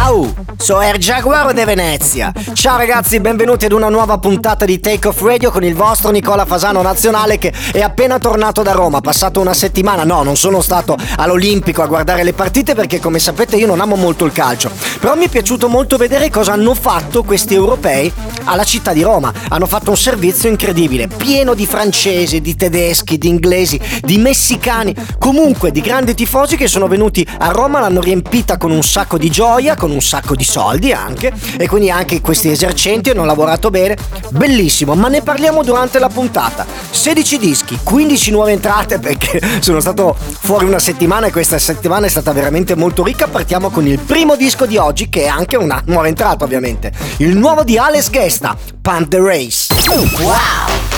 Au, so Air Jaguaro de Venezia. Ciao ragazzi, benvenuti ad una nuova puntata di Take Off Radio con il vostro Nicola Fasano nazionale che è appena tornato da Roma. Passato una settimana, no, non sono stato all'Olimpico a guardare le partite perché come sapete io non amo molto il calcio. Però mi è piaciuto molto vedere cosa hanno fatto questi europei alla città di Roma. Hanno fatto un servizio incredibile, pieno di francesi, di tedeschi, di inglesi, di messicani Comunque di grandi tifosi che sono venuti a Roma, l'hanno riempita con un sacco di gioia, con un sacco di soldi anche e quindi anche questi esercenti hanno lavorato bene. Bellissimo, ma ne parliamo durante la puntata. 16 dischi, 15 nuove entrate perché sono stato fuori una settimana e questa settimana è stata veramente molto ricca. Partiamo con il primo disco di oggi che è anche una nuova entrata ovviamente. Il nuovo di Alex Gesta, Pump the Race. Wow!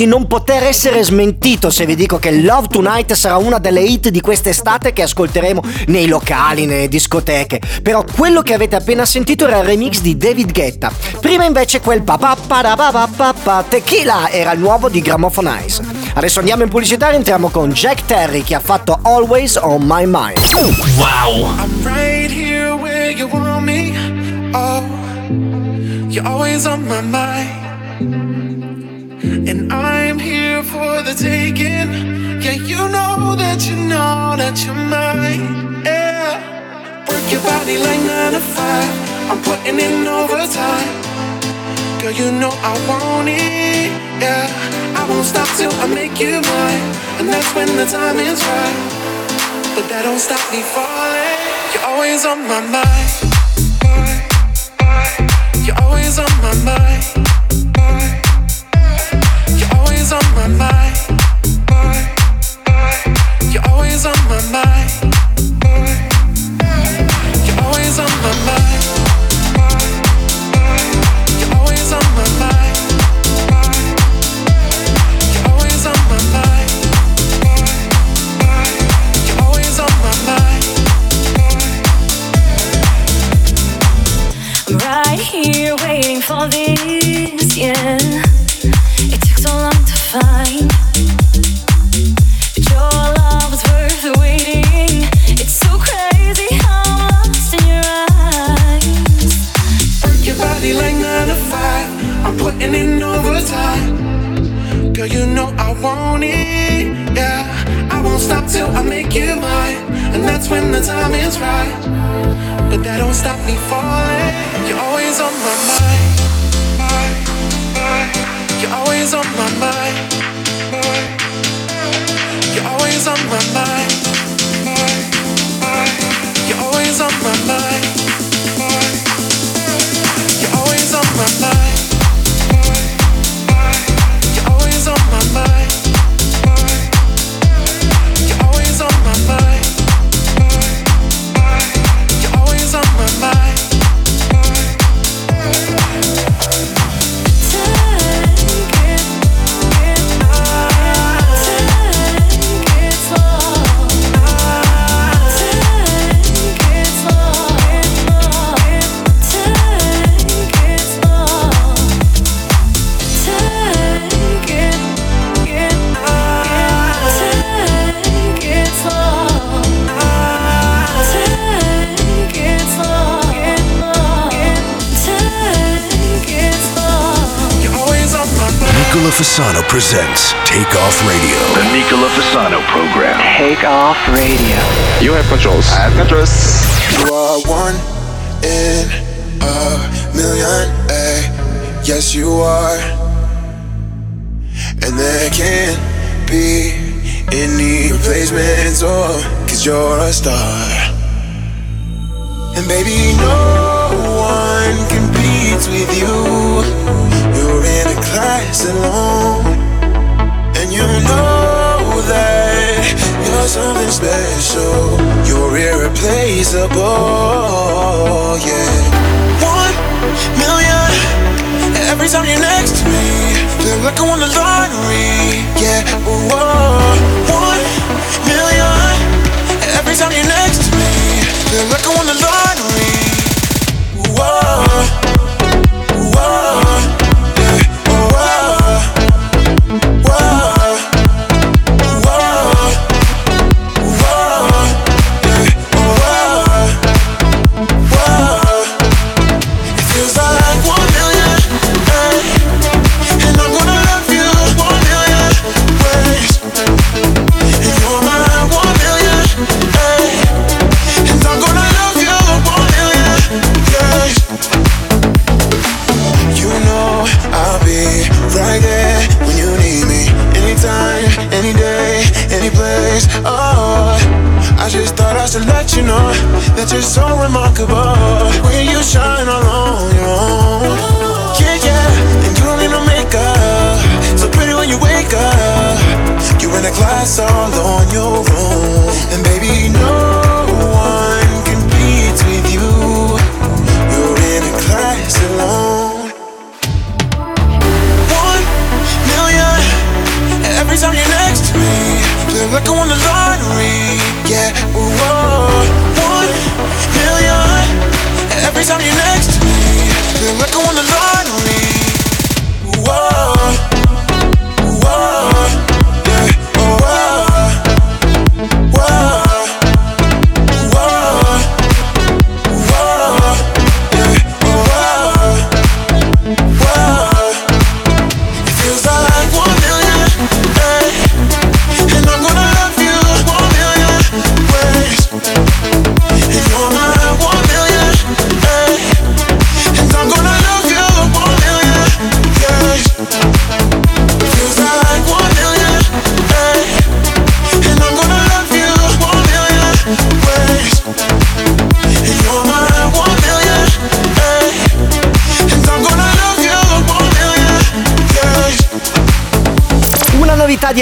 Di non poter essere smentito se vi dico che Love Tonight sarà una delle hit di quest'estate che ascolteremo nei locali, nelle discoteche. Però quello che avete appena sentito era il remix di David Guetta. Prima invece quel pa pa pa da pa pa pa pa tequila era il nuovo di Gramophone Eyes. Adesso andiamo in pubblicità e entriamo con Jack Terry che ha fatto Always on My Mind. I'm right here where you want me. Oh, you're always on my mind. I'm here for the taking. Yeah, you know that you know that you're mine. Yeah. Work your body like nine to five. I'm putting in overtime. Girl, you know I want it. Yeah. I won't stop till I make you mine. And that's when the time is right. But that don't stop me falling. You're always on my mind. You're always on my. Mind. Here waiting for this, yeah. Time Girl, you know I won't eat Yeah, I won't stop till I make it light And that's when the time is right. But that don't stop me falling. You're always on my mind, my mind. You're always on my mind. You're always on my mind. You're always on my mind, presents Take Off Radio. The Nicola Fasano program. Take off radio. You have controls. I have controls. You are one in a million, ay. Yes, you are. And there can't be any replacements, oh, cause you're a star. And baby, no one competes with you. You're in a class alone. Know that you're something special. You're irreplaceable, yeah. One million every time you're next to me. Feel like I won the lottery, yeah. Whoa. One million every time you're next to me. Feel like I won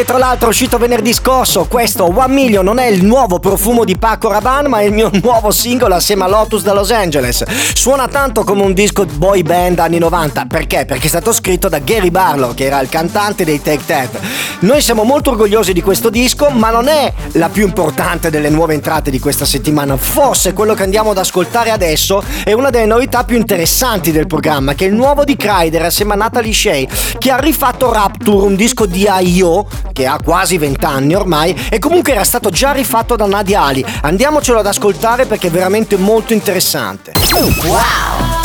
novità dietro l'altra uscito venerdì scorso, questo One Million non è il nuovo profumo di Paco Rabanne ma è il mio nuovo singolo assieme a Lotus da Los Angeles. Suona tanto come un disco boy band anni 90, perché? Perché è stato scritto da Gary Barlow che era il cantante dei Take That. Noi siamo molto orgogliosi di questo disco ma non è la più importante delle nuove entrate di questa settimana, forse quello che andiamo ad ascoltare adesso è una delle novità più interessanti del programma che è il nuovo di Kryder assieme a Natalie Shea che ha rifatto Rapture, un disco di I.O. che ha quasi 20 anni ormai e comunque era stato già rifatto da Nadia Ali. Andiamocelo ad ascoltare perché è veramente molto interessante. Wow.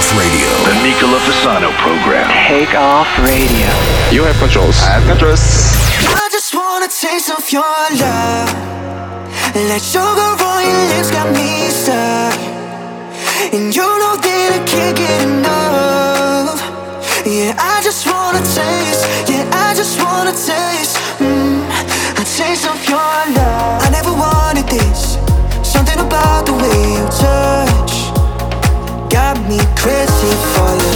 Off Radio. The Nicola Fasano program. Take Off Radio. You have controls. I have controls. I just want a taste of your love. Like sugar on your lips got me stuck. And you know that I can't get enough. Yeah, I just wanna taste. Yeah, I just wanna taste. Mm, a taste of your love. I never wanted this. Something about the way you touch got me crazy for you.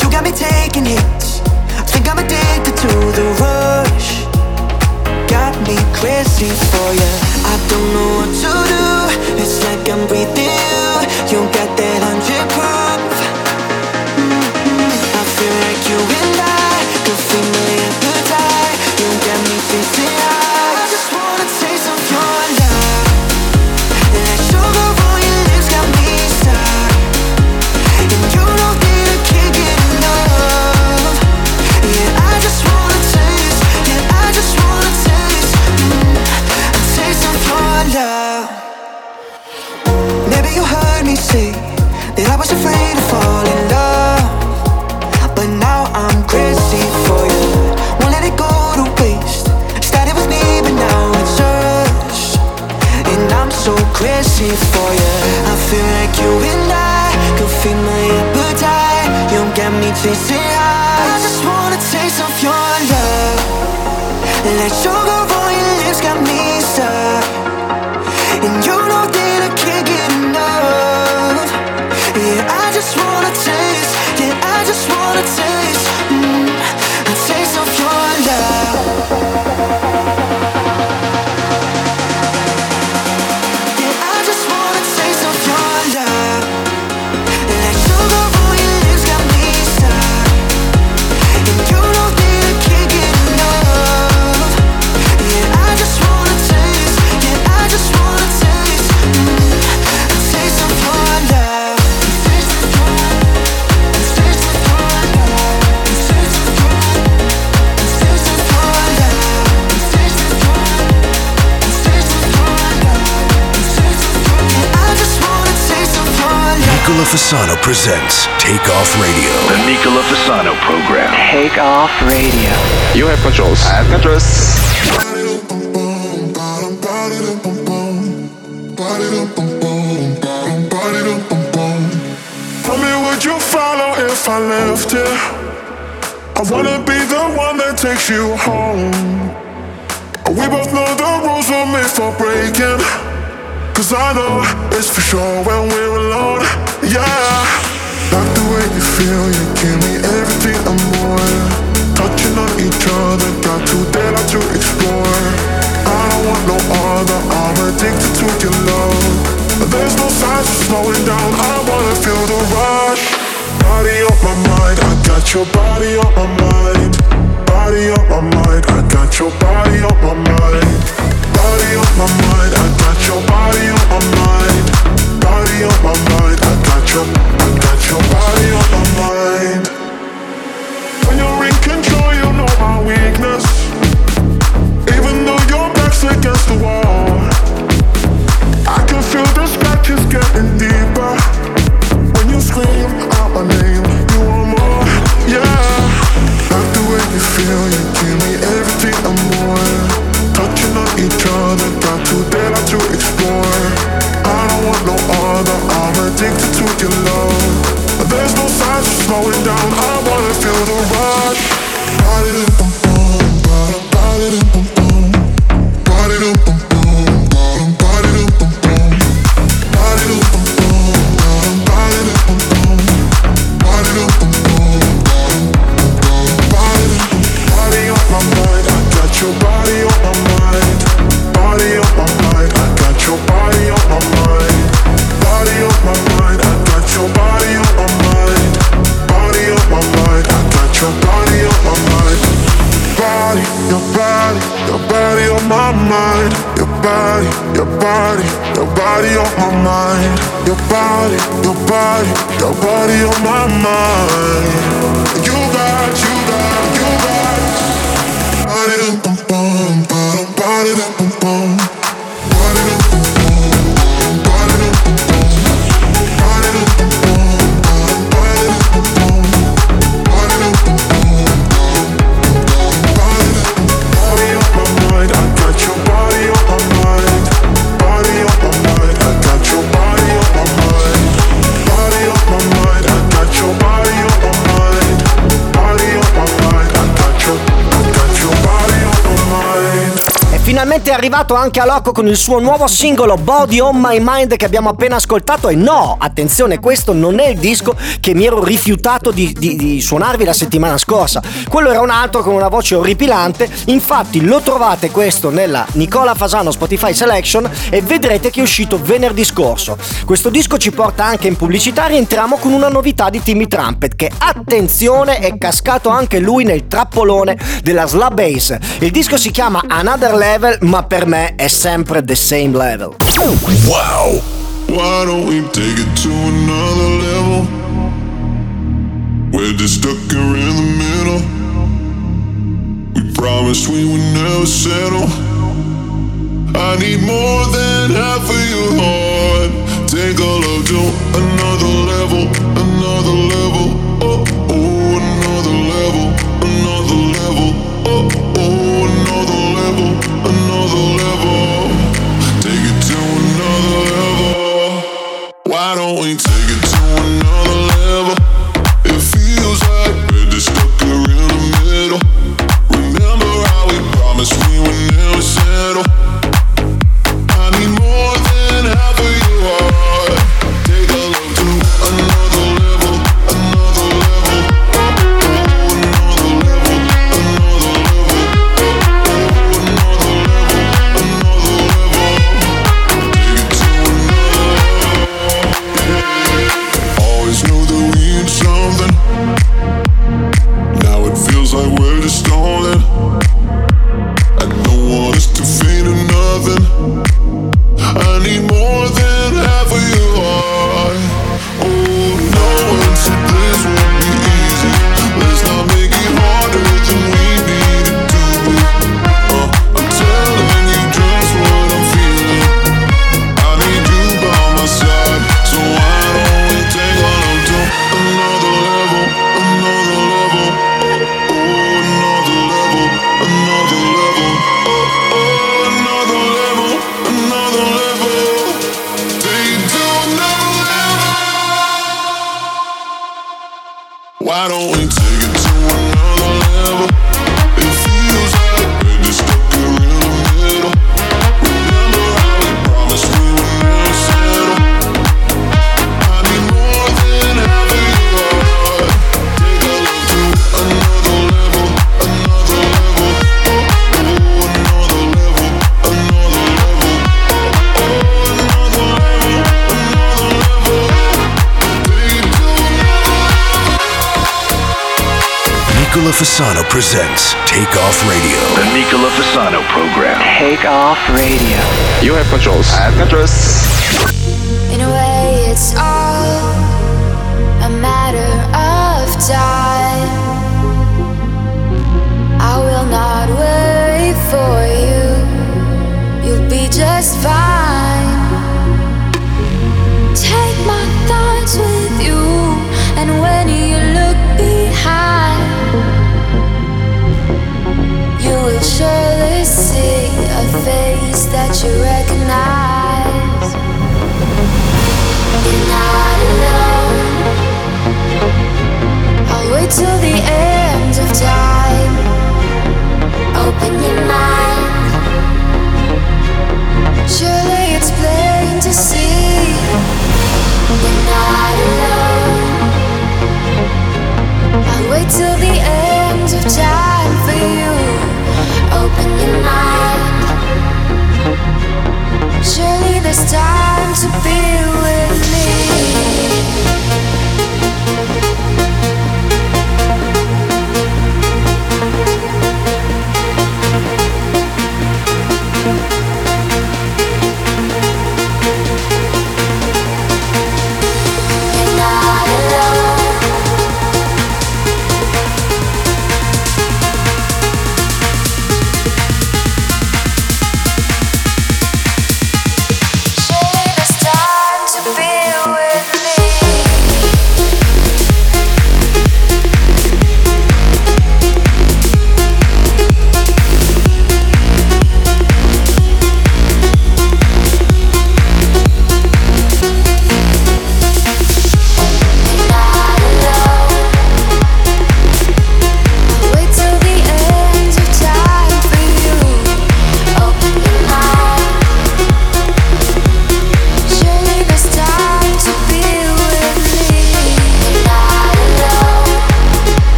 You got me taking hits. I think I'm addicted to the rush. Got me crazy for you. I don't know what to do. It's like I'm breathing crazy for you. I feel like you and I could feed my appetite. You got me chasing high. I just wanna taste of your love. Like sugar on your lips got me Fasano presents Take Off Radio. The Nicola Fasano program. Take Off Radio. You have controls. I have controls. Tell me, would you follow if I left you? I wanna be the one that takes you home. We both know the rules were made for breaking. Cause I know it's for sure when we're alone. Feel, you give me everything and more. Touching on each other, got too dead to explore. I don't want no other, I'm addicted to your love. There's no signs of slowing down, I wanna feel the rush. Body on my mind, I got your body on my mind. Body on my mind, I got your body on my mind. Body on my mind, I got your body on my mind. Body on my mind, I got your, I got your body on my mind. When you're in control, you know my weakness. Even though your back's against the wall, I can feel the scratches getting deeper. When you scream out my name, you want more, yeah. Like the way you feel, you give me everything and more. Touching on each other, got too dead ritorno no other. I'm addicted to your love. There's no signs of slowing down. I wanna feel the rush. Body, body, body, body, body, body. body on my mind. Your body, your body, your body on my mind. You got, you got, you got. Body, bum, bum, bum, body, bum, bum. è arrivato anche a Loco con il suo nuovo singolo Body on My Mind che abbiamo appena ascoltato. E no, attenzione, questo non è il disco che mi ero rifiutato di, di, di suonarvi la settimana scorsa. Quello era un altro con una voce orripilante. Infatti, lo trovate questo nella Nicola Fasano Spotify Selection e vedrete che è uscito venerdì scorso. Questo disco ci porta anche in pubblicità. Rientriamo con una novità di Timmy Trumpet che, attenzione, è cascato anche lui nel trappolone della slab bass. Il disco si chiama Another Level, ma ma per me è sempre the same level. Wow! Why don't we take it to another level? We're just stuck here in the middle. We promised we would never settle. I need more than half of your heart. Take a of to another level.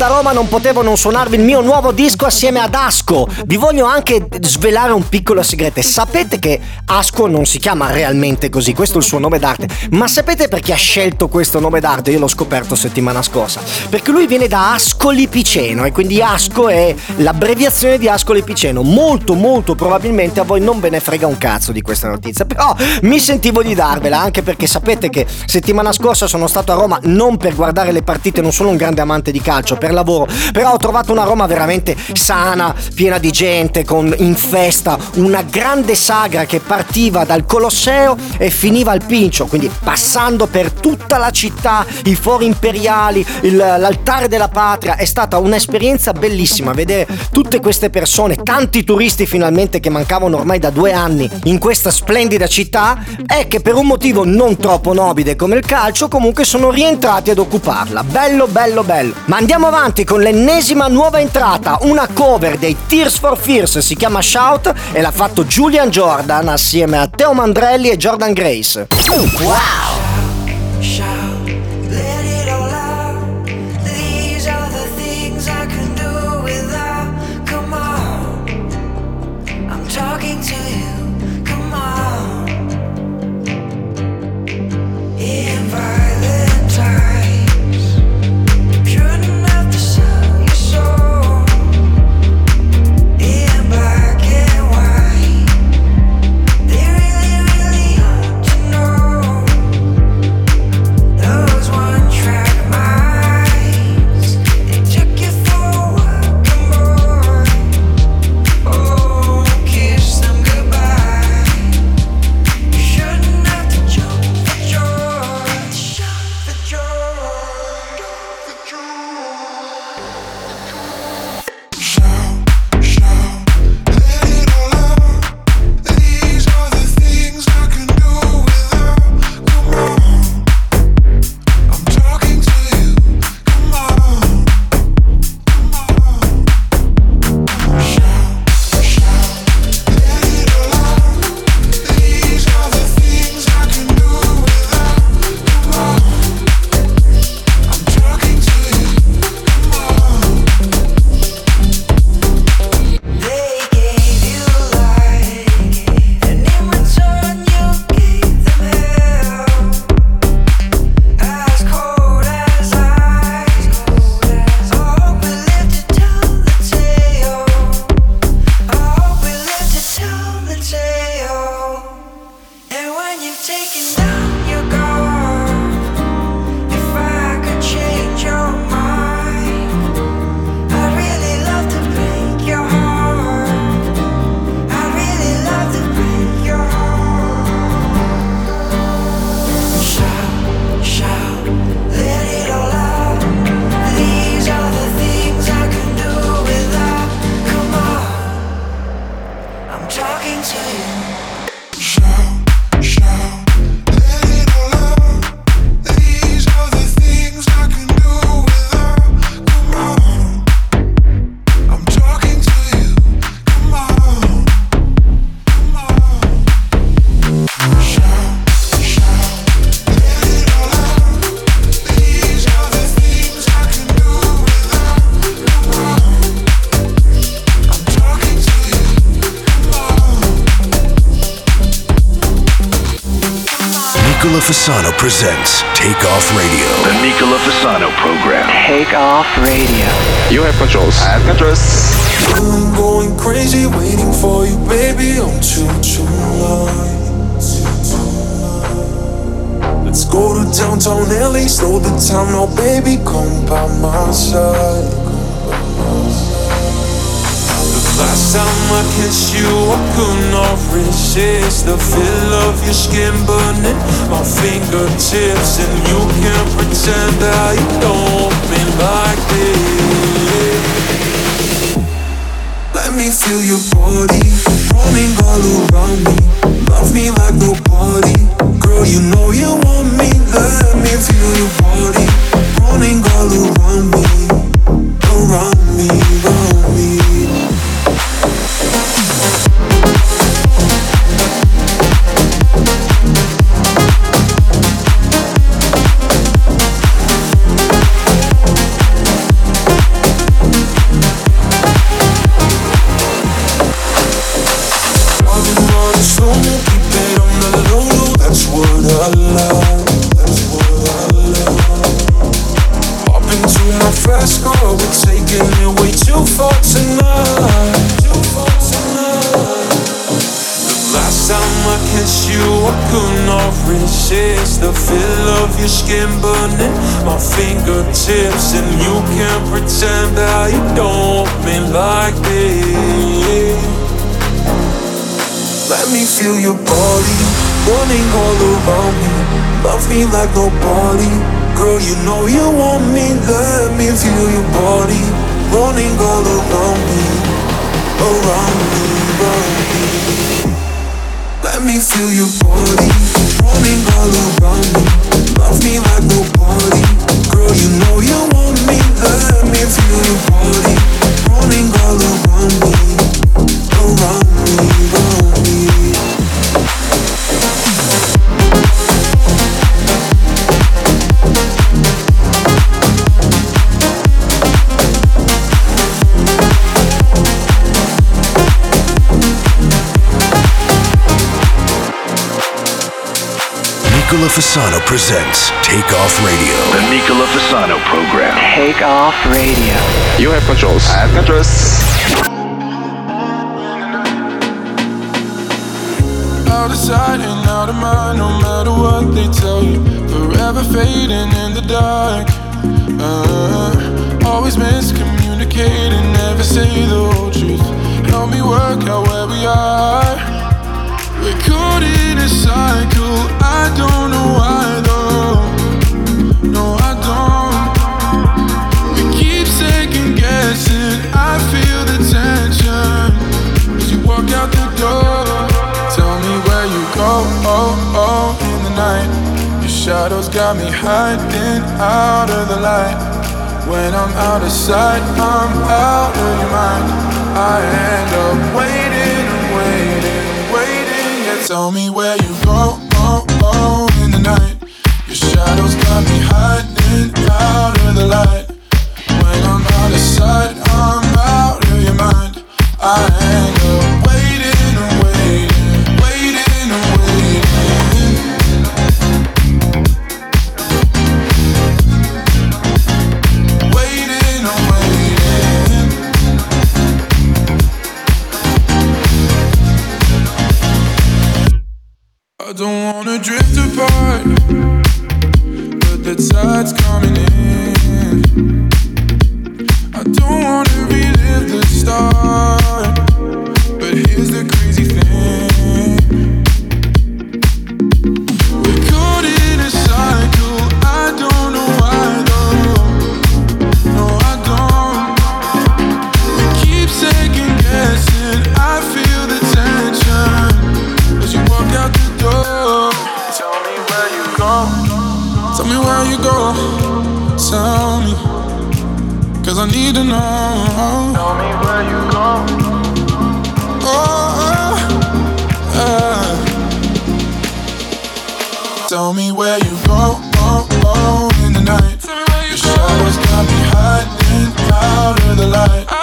Da Roma non potevo non suonarvi il mio nuovo disco assieme ad Asco. Vi voglio anche svelare un piccolo segreto. Sapete che Asco non si chiama realmente così, questo è il suo nome d'arte. Ma sapete perché ha scelto questo nome d'arte? Io l'ho scoperto settimana scorsa. Perché lui viene da Ascoli Piceno e quindi Asco è l'abbreviazione di Ascoli Piceno. Molto, molto probabilmente a voi non ve ne frega un cazzo di questa notizia. Però mi sentivo di darvela anche perché sapete che settimana scorsa sono stato a Roma non per guardare le partite, non sono un grande amante di calcio, per lavoro, però ho trovato una Roma veramente sana, piena di gente, con in festa, una grande sagra che partiva dal Colosseo e finiva al Pincio, quindi passando per tutta la città, i fori imperiali, il, l'altare della patria, è stata un'esperienza bellissima vedere tutte queste persone, tanti turisti finalmente che mancavano ormai da due anni in questa splendida città e che per un motivo non troppo nobile come il calcio comunque sono rientrati ad occuparla. Bello, bello, bello. Ma andiamo avanti con l'ennesima nuova entrata, una cover dei Tears for Fears, si chiama Shout e l'ha fatto Julian Jordan assieme a Teo Mandrelli e Jordan Grace. Wow! Presents Take Off Radio. The Nicola Fasano program. Take Off Radio. You have controls. I have controls. I'm going crazy waiting for you, baby, on two lights. Let's go to downtown LA, slow the time now, baby, come by my side. Last time I kissed you, I could not resist the feel of your skin burning my fingertips, and you can't pretend that you don't me like this. Let me feel your body running all around me. Love me like nobody, girl. You know you want me. Let me feel your body running all around me, around me, around me. me feel your body Burning all around me Love me like nobody. Girl, you know you want me. Let me feel your body Running all around me. Around me, around me. Let me feel your body Running all around me. Love me like nobody. Girl, you know you want me. Let me feel your body Running all around me. Around me. Fasano presents Take Off Radio. The Nicola Fasano program. Take Off Radio. You have controls. I have controls. Out of sight and out of mind, no matter what they tell you. Forever fading in the dark. Uh, always miscommunicating, never say the whole truth. Help me work out where we are. We're caught in a cycle. I don't know why though. No, I don't. We keep second guessing. I feel the tension as you walk out the door. Tell me where you go. Oh, oh, in the night. Your shadows got me hiding out of the light. When I'm out of sight, I'm out of your mind. I end up waiting tell me where you go, oh, oh, in the night. Your shadows got me hiding out of the light. When I'm out of sight, Tell me where you go. Oh, oh, in the night. Your shadows got me hiding out of the light.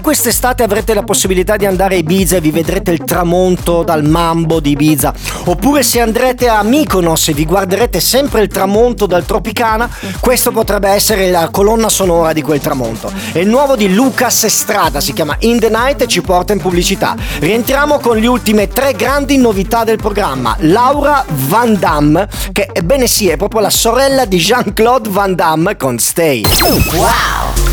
Quest'estate avrete la possibilità di andare a Ibiza e vi vedrete il tramonto dal mambo di Ibiza, oppure se andrete a Mykonos e vi guarderete sempre il tramonto dal Tropicana, questo potrebbe essere la colonna sonora di quel tramonto. È il nuovo di Lucas Estrada, si chiama In the Night e ci porta in pubblicità. Rientriamo con le ultime tre grandi novità del programma. Laura Van Damme, che ebbene sì, è proprio la sorella di Jean-Claude Van Damme con Stay. Wow!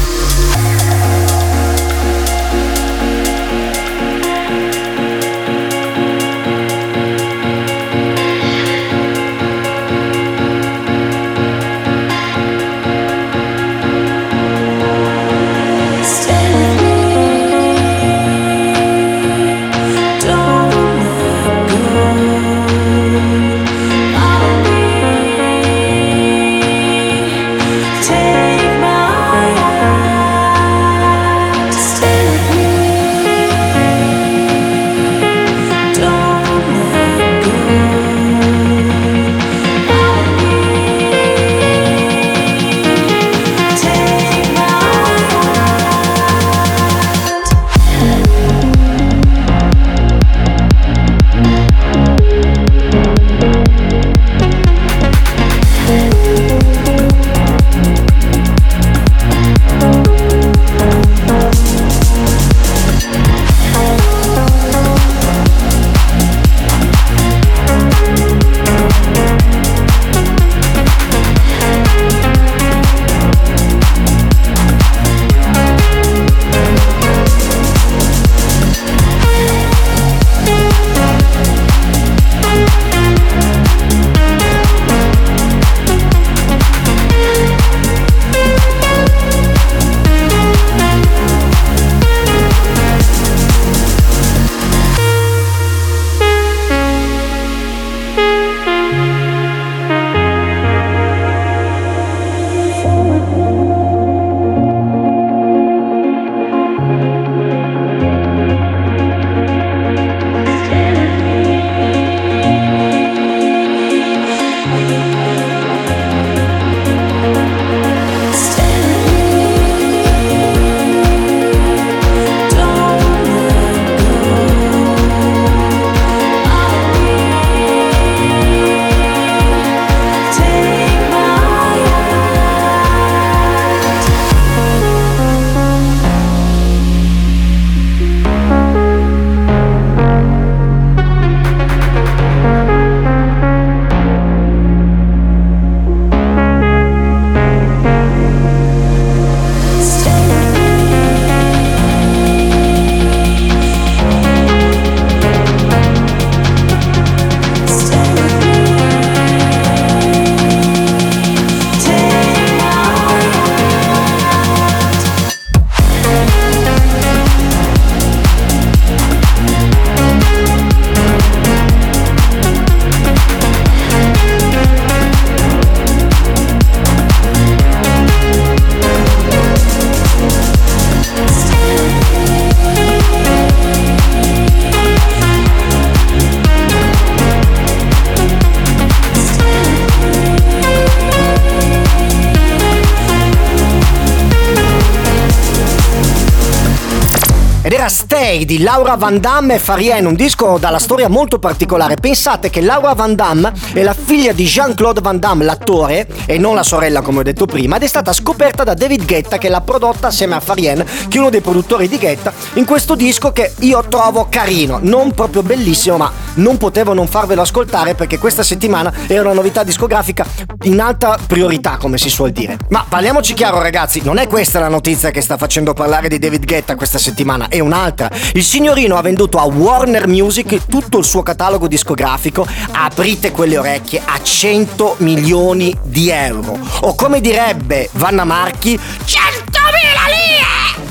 Laura Van Damme e Farien, un disco dalla storia molto particolare. Pensate che Laura Van Damme è la figlia di Jean-Claude Van Damme, l'attore, e non la sorella come ho detto prima, ed è stata scoperta da David Guetta che l'ha prodotta assieme a Farien, che è uno dei produttori di Guetta, in questo disco che io trovo carino, non proprio bellissimo, ma non potevo non farvelo ascoltare perché questa settimana era una novità discografica in alta priorità, come si suol dire. Ma parliamoci chiaro ragazzi, non è questa la notizia che sta facendo parlare di David Guetta questa settimana, è un'altra. Il signorino ha venduto a Warner Music tutto il suo catalogo discografico, aprite quelle orecchie, a 100 milioni di euro. O come direbbe Vanna Marchi, 100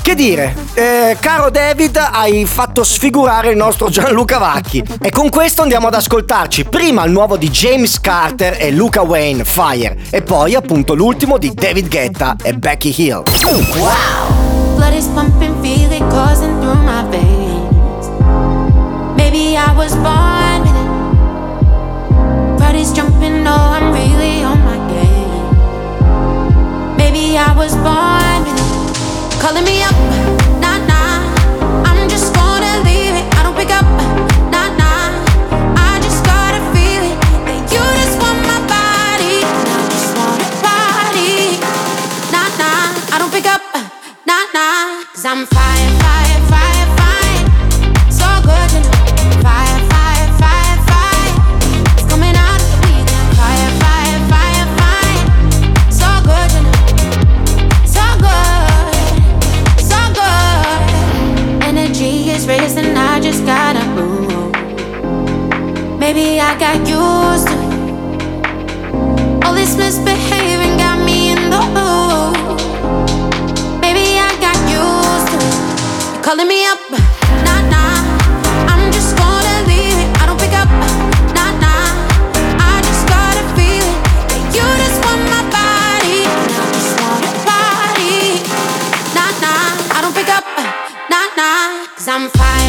che dire, eh, caro David, hai fatto sfigurare il nostro Gianluca Vacchi. E con questo andiamo ad ascoltarci prima il nuovo di James Carter e Luca Wayne, Fire, e poi appunto l'ultimo di David Guetta e Becky Hill. Wow! Was born with it. Jumping, no, I'm really on my game. Maybe I was born with it. calling me up. Nah, nah. I'm just gonna leave it. I don't pick up. Nah, nah. I just gotta. That you just want my body. Just wanna. Nah, nah. I don't pick up. Nah, nah. Cause I'm fine, calling me up, nah nah. I'm just gonna leave it. I don't pick up, nah nah. I just gotta feel it. That you just want my body. I just wanna party. Nah nah. I don't pick up, nah nah. Cause I'm fine,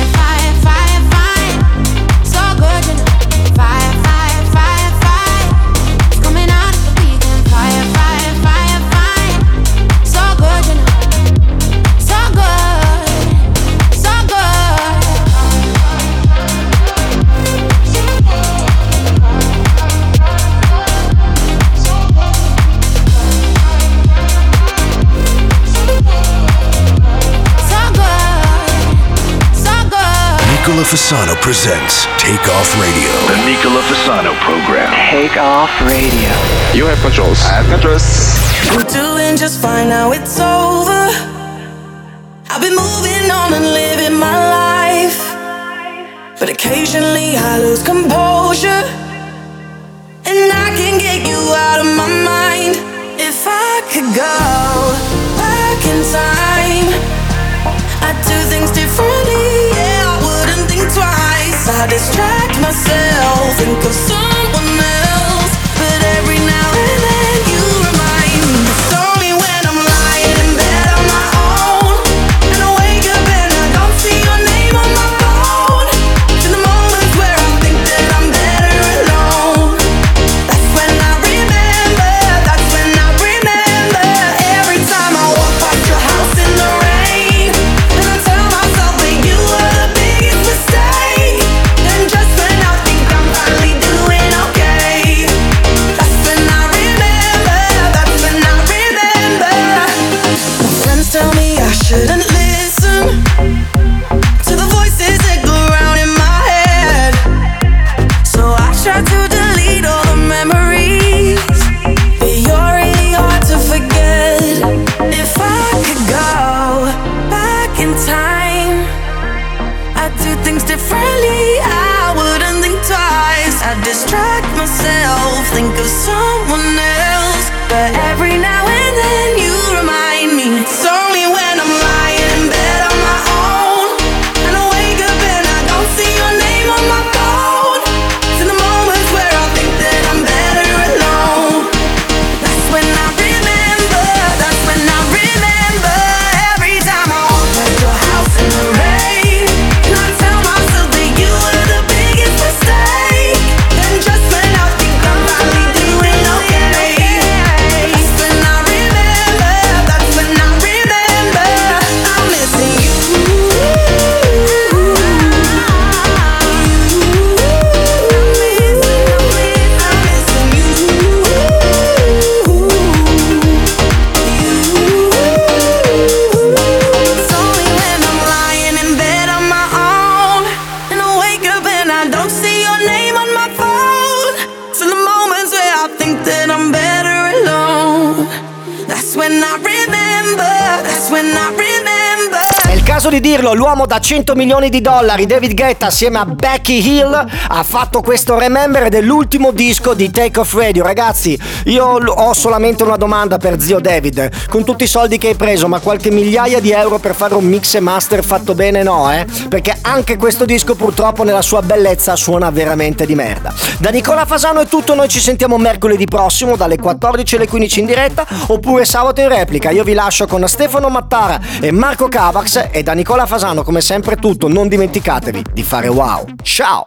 Fasano presents Take Off Radio. The Nicola Fasano program. Take off radio. You have controls. I have controls. I'm doing just fine now, it's over. I've been moving on and living my life. But occasionally I lose composure. And I can get you out of my mind. If I could go I distract myself, think of dirlo, l'uomo da 100 milioni di dollari, David Guetta, assieme a Becky Hill, ha fatto questo Remember dell'ultimo disco di Take Off Radio. Ragazzi, io ho solamente una domanda per zio David. Con tutti i soldi che hai preso, ma qualche migliaia di euro per fare un mix e master fatto bene no, eh? Perché anche questo disco purtroppo nella sua bellezza suona veramente di merda. Da Nicola Fasano è tutto, noi ci sentiamo mercoledì prossimo dalle 14 alle 15 in diretta oppure sabato in replica. Io vi lascio con Stefano Mattara e Marco Cavax e da Nicola Fasano come sempre tutto, non dimenticatevi di fare wow. Ciao!